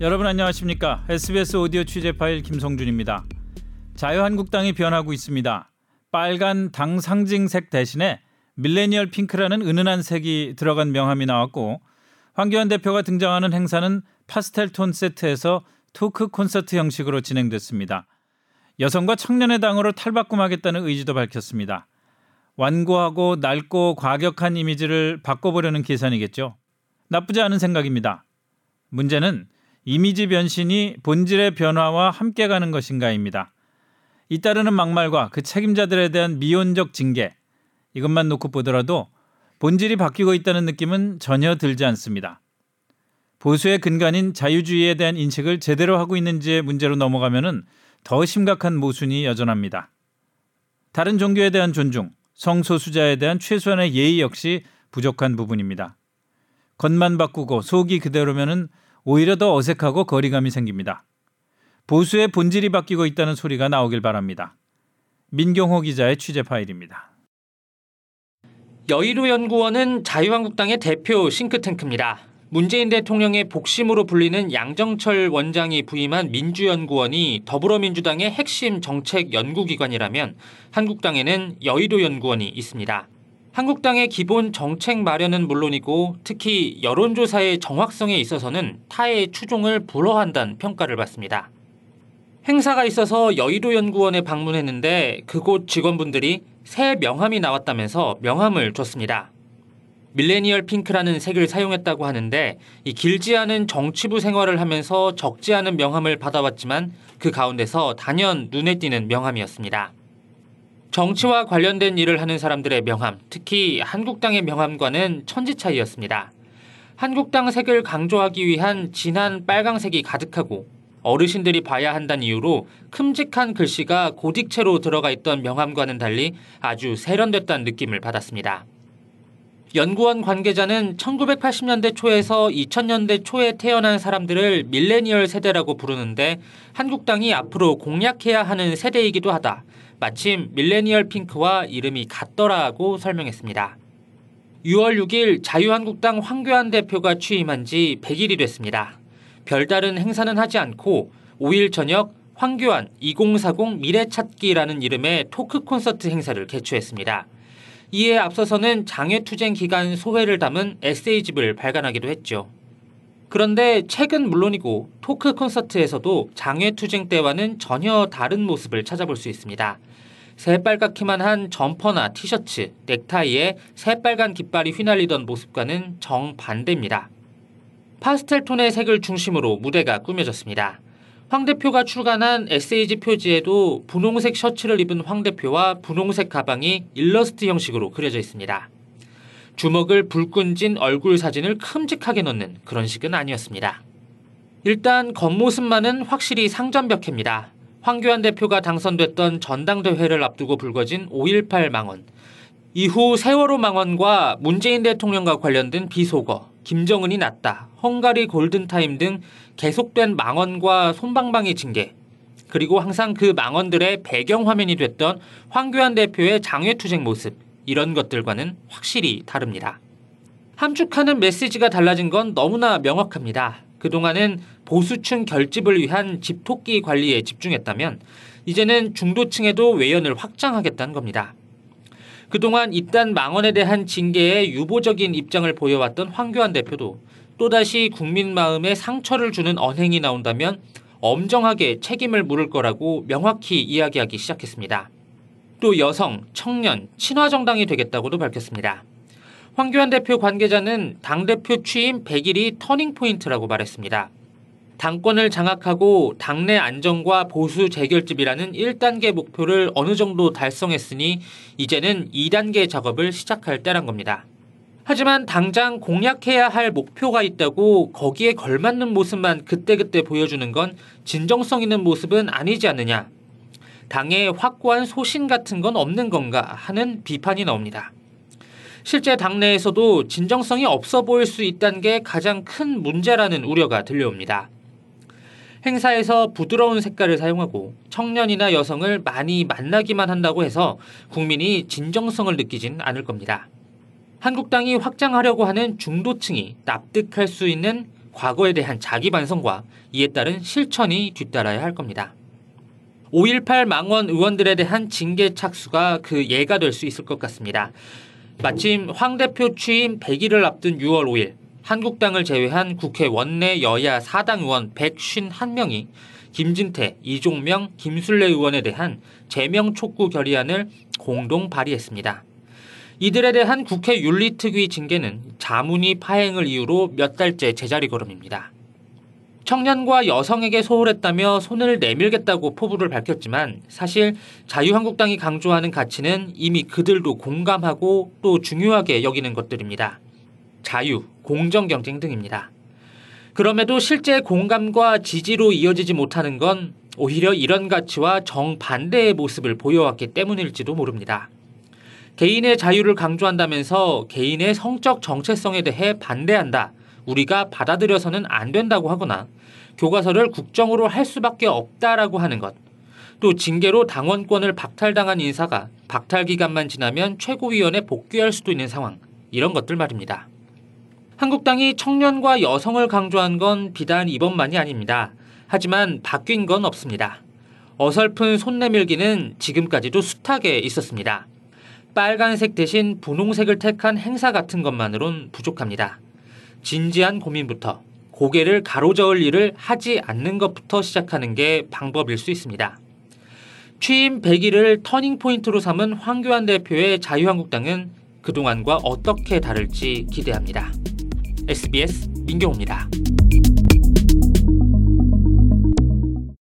여러분 안녕하십니까? SBS 오디오 취재 파일 김성준입니다. 자유한국당이 변하고 있습니다. 빨간 당 상징색 대신에 밀레니얼 핑크라는 은은한 색이 들어간 명함이 나왔고 황교안 대표가 등장하는 행사는 파스텔 톤 세트에서 토크 콘서트 형식으로 진행됐습니다. 여성과 청년의 당으로 탈바꿈하겠다는 의지도 밝혔습니다. 완고하고 낡고 과격한 이미지를 바꿔보려는 계산이겠죠. 나쁘지 않은 생각입니다. 문제는 이미지 변신이 본질의 변화와 함께 가는 것인가입니다. 잇따르는 막말과 그 책임자들에 대한 미온적 징계 이것만 놓고 보더라도 본질이 바뀌고 있다는 느낌은 전혀 들지 않습니다. 보수의 근간인 자유주의에 대한 인식을 제대로 하고 있는지의 문제로 넘어가면은 더 심각한 모순이 여전합니다. 다른 종교에 대한 존중, 성소수자에 대한 최소한의 예의 역시 부족한 부분입니다. 겉만 바꾸고 속이 그대로면은 오히려 더 어색하고 거리감이 생깁니다. 보수의 본질이 바뀌고 있다는 소리가 나오길 바랍니다. 민경호 기자의 취재 파일입니다. 여의도 연구원은 자유한국당의 대표 싱크탱크입니다. 문재인 대통령의 복심으로 불리는 양정철 원장이 부임한 민주연구원이 더불어민주당의 핵심 정책 연구기관이라면 한국당에는 여의도 연구원이 있습니다. 한국당의 기본 정책 마련은 물론이고 특히 여론조사의 정확성에 있어서는 타의 추종을 불허한다는 평가를 받습니다. 행사가 있어서 여의도 연구원에 방문했는데 그곳 직원분들이 새 명함이 나왔다면서 명함을 줬습니다. 밀레니얼 핑크라는 색을 사용했다고 하는데 이 길지 않은 정치부 생활을 하면서 적지 않은 명함을 받아왔지만 그 가운데서 단연 눈에 띄는 명함이었습니다. 정치와 관련된 일을 하는 사람들의 명함, 특히 한국당의 명함과는 천지 차이였습니다. 한국당 색을 강조하기 위한 진한 빨강색이 가득하고 어르신들이 봐야 한다는 이유로 큼직한 글씨가 고딕체로 들어가 있던 명함과는 달리 아주 세련됐다는 느낌을 받았습니다. 연구원 관계자는 1980년대 초에서 2000년대 초에 태어난 사람들을 밀레니얼 세대라고 부르는데 한국당이 앞으로 공략해야 하는 세대이기도 하다. 마침 밀레니얼 핑크와 이름이 같더라고 설명했습니다. 6월 6일 자유한국당 황교안 대표가 취임한 지 100일이 됐습니다. 별다른 행사는 하지 않고 5일 저녁 황교안 2040 미래찾기라는 이름의 토크 콘서트 행사를 개최했습니다. 이에 앞서서는 장외투쟁 기간 소회를 담은 에세이집을 발간하기도 했죠. 그런데 최근 물론이고 토크 콘서트에서도 장외투쟁 때와는 전혀 다른 모습을 찾아볼 수 있습니다. 새빨갛기만 한 점퍼나 티셔츠, 넥타이에 새빨간 깃발이 휘날리던 모습과는 정반대입니다. 파스텔 톤의 색을 중심으로 무대가 꾸며졌습니다. 황 대표가 출간한 에세이지 표지에도 분홍색 셔츠를 입은 황 대표와 분홍색 가방이 일러스트 형식으로 그려져 있습니다. 주먹을 불끈 쥔 얼굴 사진을 큼직하게 넣는 그런 식은 아니었습니다. 일단 겉모습만은 확실히 상전벽해입니다. 황교안 대표가 당선됐던 전당대회를 앞두고 불거진 5.18 망언. 이후 세월호 망언과 문재인 대통령과 관련된 비속어, 김정은이 낫다, 헝가리 골든타임 등 계속된 망언과 손방망이 징계, 그리고 항상 그 망언들의 배경 화면이 됐던 황교안 대표의 장외투쟁 모습, 이런 것들과는 확실히 다릅니다. 함축하는 메시지가 달라진 건 너무나 명확합니다. 그동안은 보수층 결집을 위한 집토끼 관리에 집중했다면 이제는 중도층에도 외연을 확장하겠다는 겁니다. 그동안 이딴 망언에 대한 징계에 유보적인 입장을 보여왔던 황교안 대표도 또다시 국민 마음에 상처를 주는 언행이 나온다면 엄정하게 책임을 물을 거라고 명확히 이야기하기 시작했습니다. 또 여성, 청년, 친화정당이 되겠다고도 밝혔습니다. 황교안 대표 관계자는 당대표 취임 100일이 터닝포인트라고 말했습니다. 당권을 장악하고 당내 안정과 보수 재결집이라는 1단계 목표를 어느 정도 달성했으니 이제는 2단계 작업을 시작할 때란 겁니다. 하지만 당장 공략해야 할 목표가 있다고 거기에 걸맞는 모습만 그때그때 보여주는 건 진정성 있는 모습은 아니지 않느냐. 당에 확고한 소신 같은 건 없는 건가 하는 비판이 나옵니다. 실제 당내에서도 진정성이 없어 보일 수 있다는 게 가장 큰 문제라는 우려가 들려옵니다. 행사에서 부드러운 색깔을 사용하고 청년이나 여성을 많이 만나기만 한다고 해서 국민이 진정성을 느끼진 않을 겁니다. 한국당이 확장하려고 하는 중도층이 납득할 수 있는 과거에 대한 자기 반성과 이에 따른 실천이 뒤따라야 할 겁니다. 5.18 망원 의원들에 대한 징계 착수가 그 예가 될 수 있을 것 같습니다. 마침 황 대표 취임 100일을 앞둔 6월 5일 한국당을 제외한 국회 원내 여야 4당 의원 151명이 김진태, 이종명, 김술래 의원에 대한 제명 촉구 결의안을 공동 발의했습니다. 이들에 대한 국회 윤리특위 징계는 자문위 파행을 이유로 몇 달째 제자리 걸음입니다. 청년과 여성에게 소홀했다며 손을 내밀겠다고 포부를 밝혔지만 사실 자유한국당이 강조하는 가치는 이미 그들도 공감하고 또 중요하게 여기는 것들입니다. 자유, 공정 경쟁 등입니다. 그럼에도 실제 공감과 지지로 이어지지 못하는 건 오히려 이런 가치와 정반대의 모습을 보여왔기 때문일지도 모릅니다. 개인의 자유를 강조한다면서 개인의 성적 정체성에 대해 반대한다. 우리가 받아들여서는 안 된다고 하거나 교과서를 국정으로 할 수밖에 없다라고 하는 것. 또 징계로 당원권을 박탈당한 인사가 박탈 기간만 지나면 최고위원에 복귀할 수도 있는 상황. 이런 것들 말입니다. 한국당이 청년과 여성을 강조한 건 비단 이번만이 아닙니다. 하지만 바뀐 건 없습니다. 어설픈 손 내밀기는 지금까지도 숱하게 있었습니다. 빨간색 대신 분홍색을 택한 행사 같은 것만으론 부족합니다. 진지한 고민부터 고개를 가로저을 일을 하지 않는 것부터 시작하는 게 방법일 수 있습니다. 취임 100일을 터닝포인트로 삼은 황교안 대표의 자유한국당은 그동안과 어떻게 다를지 기대합니다. SBS 민경호입니다.